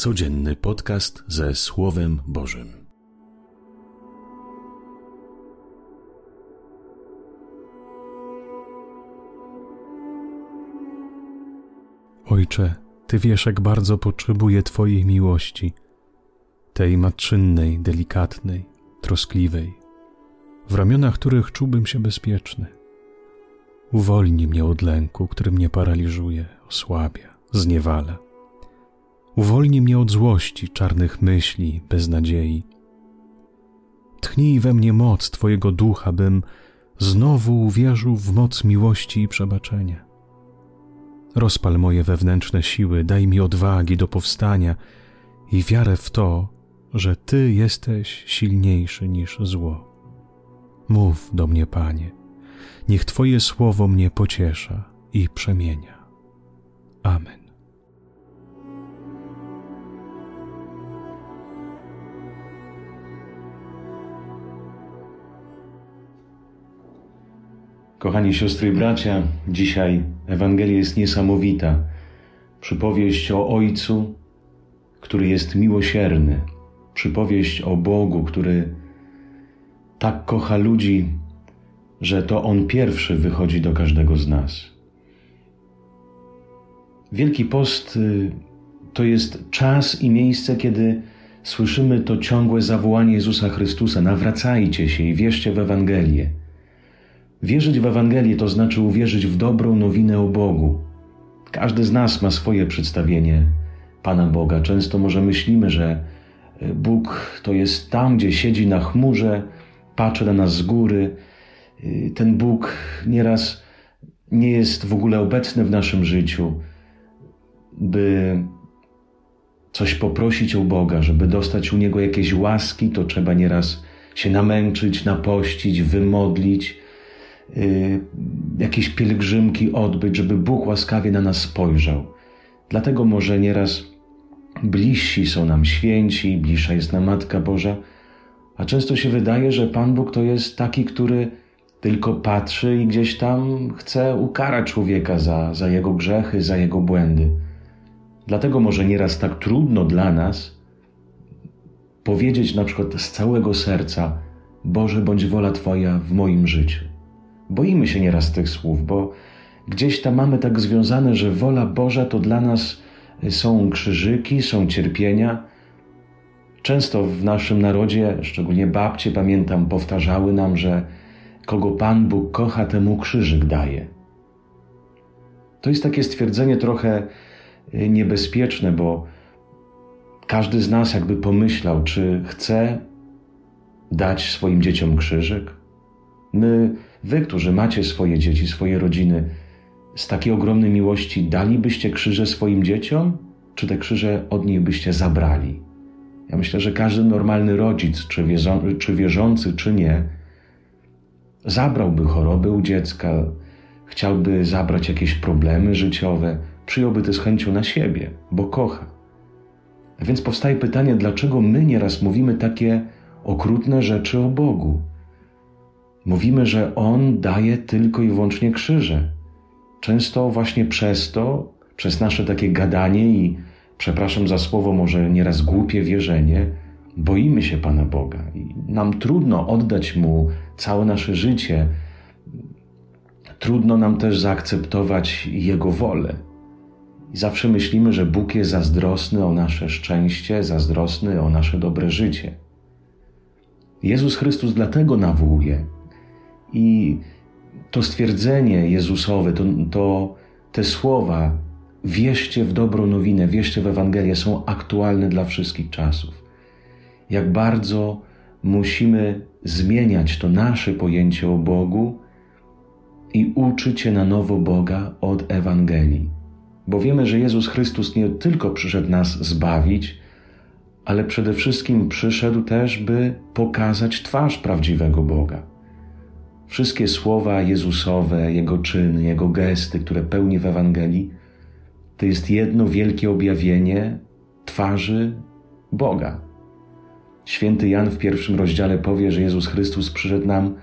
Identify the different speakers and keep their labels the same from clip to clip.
Speaker 1: Codzienny podcast ze Słowem Bożym.
Speaker 2: Ojcze, Ty wiesz, jak bardzo potrzebuję Twojej miłości, tej matczynnej, delikatnej, troskliwej, w ramionach których czułbym się bezpieczny. Uwolnij mnie od lęku, który mnie paraliżuje, osłabia, zniewala Uwolnij mnie od złości, czarnych myśli, beznadziei. Tchnij we mnie moc Twojego ducha, bym znowu uwierzył w moc miłości i przebaczenia. Rozpal moje wewnętrzne siły, daj mi odwagi do powstania i wiarę w to, że Ty jesteś silniejszy niż zło. Mów do mnie, Panie, niech Twoje słowo mnie pociesza i przemienia. Amen.
Speaker 3: Kochani siostry i bracia, dzisiaj Ewangelia jest niesamowita. Przypowieść o Ojcu, który jest miłosierny. Przypowieść o Bogu, który tak kocha ludzi, że to On pierwszy wychodzi do każdego z nas. Wielki Post y, to jest czas i miejsce, kiedy słyszymy to ciągłe zawołanie Jezusa Chrystusa: nawracajcie się i wierzcie w Ewangelię. Wierzyć w Ewangelię to znaczy uwierzyć w dobrą nowinę o Bogu. Każdy z nas ma swoje przedstawienie Pana Boga. Często może myślimy, że e, Bóg to jest tam, gdzie siedzi na chmurze, patrzy na nas z góry. E, ten Bóg nieraz nie jest w ogóle obecny w naszym życiu, by coś poprosić u Boga, żeby dostać u Niego jakieś łaski, to trzeba nieraz się namęczyć, napościć, wymodlić jakieś pielgrzymki odbyć, żeby Bóg łaskawie na nas spojrzał. Dlatego może nieraz bliżsi są nam święci, bliższa jest nam Matka Boża, a często się wydaje, że Pan Bóg to jest taki, który tylko patrzy i gdzieś tam chce ukarać człowieka za, za jego grzechy, za jego błędy. Dlatego może nieraz tak trudno dla nas powiedzieć na przykład z całego serca: Boże, bądź wola Twoja w moim życiu. Boimy się nieraz tych słów, bo gdzieś tam mamy tak związane, że wola Boża to dla nas są krzyżyki, są cierpienia. Często w naszym narodzie, szczególnie babcie, pamiętam, powtarzały nam, że kogo Pan Bóg kocha, temu krzyżyk daje. To jest takie stwierdzenie trochę y, niebezpieczne, bo każdy z nas jakby pomyślał, czy chce dać swoim dzieciom krzyżyk. My Wy, którzy macie swoje dzieci, swoje rodziny, z takiej ogromnej miłości dalibyście krzyże swoim dzieciom, czy te krzyże od nich byście zabrali? Ja myślę, że każdy normalny rodzic, czy, czy wierzący, czy nie, zabrałby choroby u dziecka, chciałby zabrać jakieś problemy życiowe, przyjąłby to z chęcią na siebie, bo kocha. A więc powstaje pytanie, dlaczego my nieraz mówimy takie okrutne rzeczy o Bogu? Mówimy, że On daje tylko i wyłącznie krzyże. Często właśnie przez to, przez nasze takie gadanie i, przepraszam za słowo, może nieraz głupie wierzenie, boimy się Pana Boga i nam trudno oddać Mu całe nasze życie. Trudno nam też zaakceptować Jego wolę. I zawsze myślimy, że Bóg jest zazdrosny o nasze szczęście, zazdrosny o nasze dobre życie. Jezus Chrystus dlatego nawołuje, i to stwierdzenie Jezusowe, to, to te słowa, wierzcie w dobrą nowinę, wierzcie w Ewangelię, są aktualne dla wszystkich czasów. Jak bardzo musimy zmieniać to nasze pojęcie o Bogu i uczyć się na nowo Boga od Ewangelii. Bo wiemy, że Jezus Chrystus nie tylko przyszedł nas zbawić, ale przede wszystkim przyszedł też, by pokazać twarz prawdziwego Boga. Wszystkie słowa Jezusowe, Jego czyny, Jego gesty, które pełni w Ewangelii, to jest jedno wielkie objawienie twarzy Boga. Święty Jan w pierwszym rozdziale powie, że Jezus Chrystus przyszedł nam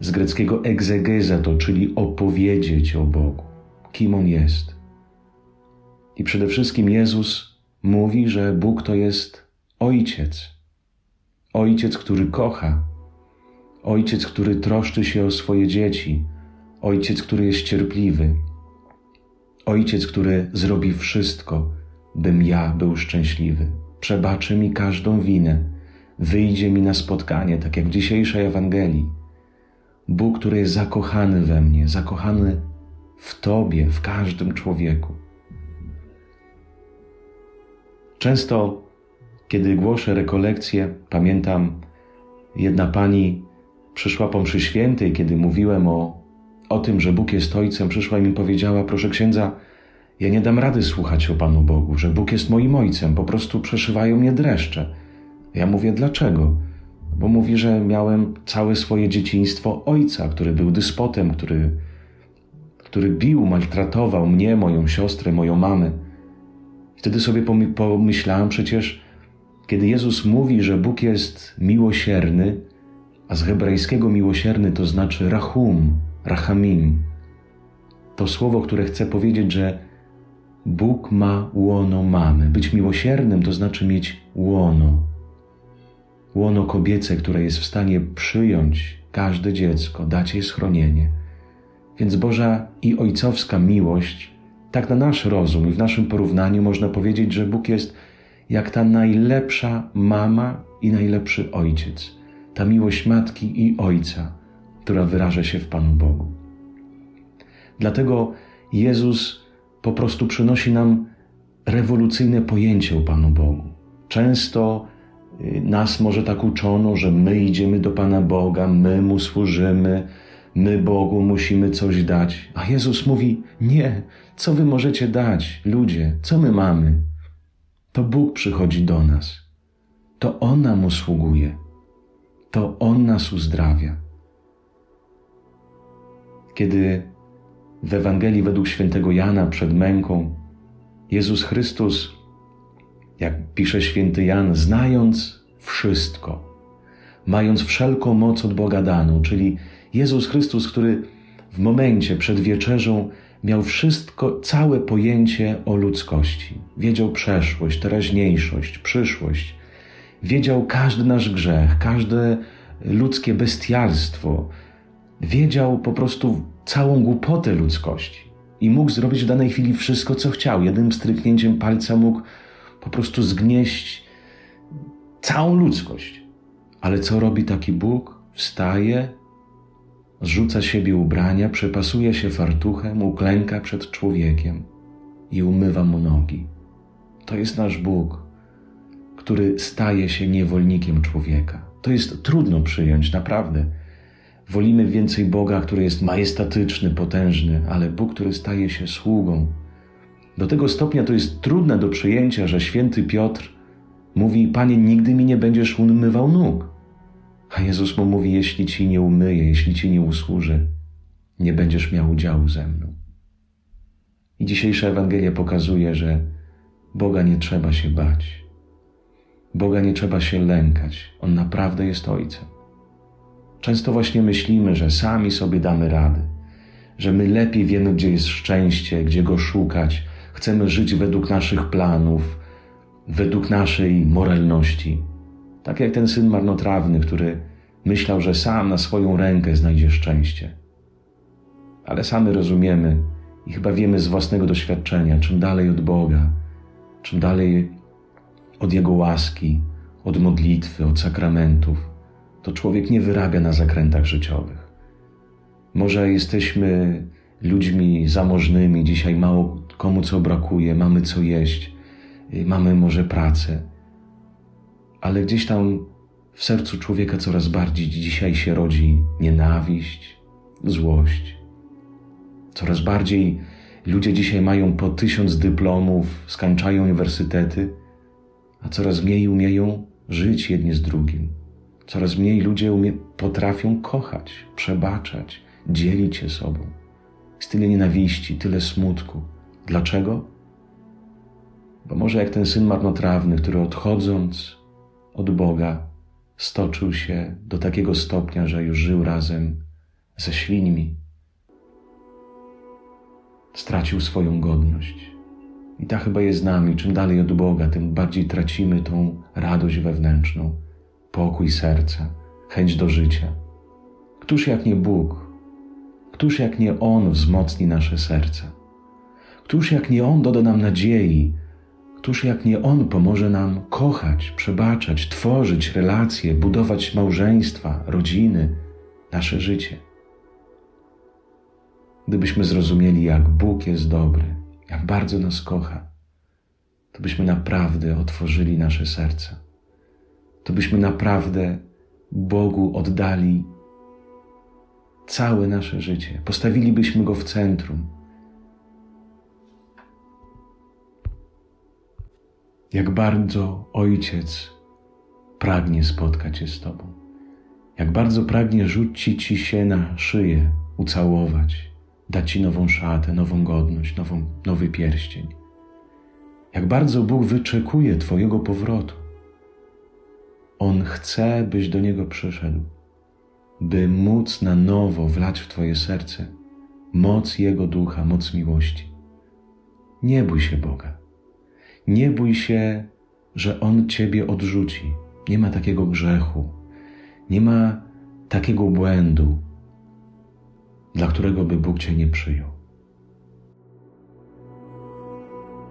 Speaker 3: z greckiego egzegezato, czyli opowiedzieć o Bogu, kim On jest. I przede wszystkim Jezus mówi, że Bóg to jest ojciec. Ojciec, który kocha. Ojciec, który troszczy się o swoje dzieci. Ojciec, który jest cierpliwy. Ojciec, który zrobi wszystko, bym ja był szczęśliwy. Przebaczy mi każdą winę. Wyjdzie mi na spotkanie, tak jak w dzisiejszej Ewangelii. Bóg, który jest zakochany we mnie, zakochany w Tobie, w każdym człowieku. Często, kiedy głoszę rekolekcje, pamiętam, jedna pani przyszła po mszy świętej, kiedy mówiłem o, o tym, że Bóg jest Ojcem, przyszła i mi powiedziała, proszę księdza, ja nie dam rady słuchać o Panu Bogu, że Bóg jest moim Ojcem, po prostu przeszywają mnie dreszcze. Ja mówię, dlaczego? Bo mówi, że miałem całe swoje dzieciństwo ojca, który był dyspotem, który, który bił, maltratował mnie, moją siostrę, moją mamę. Wtedy sobie pomyślałem przecież, kiedy Jezus mówi, że Bóg jest miłosierny, a z hebrajskiego miłosierny to znaczy rachum, rachamim. To słowo, które chce powiedzieć, że Bóg ma łono mamy. Być miłosiernym to znaczy mieć łono. Łono kobiece, które jest w stanie przyjąć każde dziecko, dać jej schronienie. Więc Boża i ojcowska miłość tak na nasz rozum i w naszym porównaniu można powiedzieć, że Bóg jest jak ta najlepsza mama i najlepszy ojciec, ta miłość matki i ojca, która wyraża się w Panu Bogu. Dlatego Jezus po prostu przynosi nam rewolucyjne pojęcie o Panu Bogu. Często y, nas może tak uczono, że my idziemy do Pana Boga, my Mu służymy, my Bogu musimy coś dać. A Jezus mówi: Nie, co wy możecie dać, ludzie, co my mamy? To Bóg przychodzi do nas. To On nam usługuje. To On nas uzdrawia. Kiedy w Ewangelii według świętego Jana przed męką Jezus Chrystus, jak pisze święty Jan, znając wszystko, mając wszelką moc od Boga daną, czyli Jezus Chrystus, który w momencie przed wieczerzą miał wszystko, całe pojęcie o ludzkości. Wiedział przeszłość, teraźniejszość, przyszłość. Wiedział każdy nasz grzech, każde ludzkie bestialstwo. Wiedział po prostu całą głupotę ludzkości i mógł zrobić w danej chwili wszystko, co chciał. Jednym stryknięciem palca mógł po prostu zgnieść całą ludzkość. Ale co robi taki Bóg? Wstaje, zrzuca siebie ubrania, przepasuje się fartuchem, uklęka przed człowiekiem i umywa mu nogi. To jest nasz Bóg, który staje się niewolnikiem człowieka. To jest trudno przyjąć, naprawdę. Wolimy więcej Boga, który jest majestatyczny, potężny, ale Bóg, który staje się sługą. Do tego stopnia to jest trudne do przyjęcia, że święty Piotr mówi: Panie, nigdy mi nie będziesz umywał nóg. A Jezus mu mówi: Jeśli ci nie umyję, jeśli ci nie usłużę, nie będziesz miał udziału ze mną. I dzisiejsza Ewangelia pokazuje, że Boga nie trzeba się bać. Boga nie trzeba się lękać. On naprawdę jest Ojcem. Często właśnie myślimy, że sami sobie damy rady, że my lepiej wiemy, gdzie jest szczęście, gdzie go szukać, chcemy żyć według naszych planów, według naszej moralności. Tak jak ten syn marnotrawny, który myślał, że sam na swoją rękę znajdzie szczęście. Ale sami rozumiemy i chyba wiemy z własnego doświadczenia, czym dalej od Boga, czym dalej od Jego łaski, od modlitwy, od sakramentów, to człowiek nie wyrabia na zakrętach życiowych. Może jesteśmy ludźmi zamożnymi, dzisiaj mało komu co brakuje, mamy co jeść, mamy może pracę, ale gdzieś tam w sercu człowieka coraz bardziej dzisiaj się rodzi nienawiść, złość. Coraz bardziej ludzie dzisiaj mają po tysiąc dyplomów, skończają uniwersytety, a coraz mniej umieją żyć jedni z drugim. Coraz mniej ludzie umie, potrafią kochać, przebaczać, dzielić się sobą. Jest tyle nienawiści, tyle smutku. Dlaczego? Bo może jak ten syn marnotrawny, który odchodząc od Boga stoczył się do takiego stopnia, że już żył razem ze świńmi. Stracił swoją godność. I ta chyba jest z nami. Czym dalej od Boga, tym bardziej tracimy tą radość wewnętrzną, pokój serca, chęć do życia. Któż jak nie Bóg? Któż jak nie On wzmocni nasze serca? Któż jak nie On doda nam nadziei? Któż jak nie On pomoże nam kochać, przebaczać, tworzyć relacje, budować małżeństwa, rodziny, nasze życie? Gdybyśmy zrozumieli, jak Bóg jest dobry, jak bardzo nas kocha, to byśmy naprawdę otworzyli nasze serca. To byśmy naprawdę Bogu oddali całe nasze życie, postawilibyśmy Go w centrum. Jak bardzo Ojciec pragnie spotkać się z Tobą, jak bardzo pragnie rzucić Ci się na szyję, ucałować, dać Ci nową szatę, nową godność, nową, nowy pierścień. Jak bardzo Bóg wyczekuje Twojego powrotu. On chce, byś do Niego przyszedł, by móc na nowo wlać w Twoje serce moc Jego ducha, moc miłości. Nie bój się Boga. Nie bój się, że On Ciebie odrzuci. Nie ma takiego grzechu, nie ma takiego błędu, dla którego by Bóg Cię nie przyjął.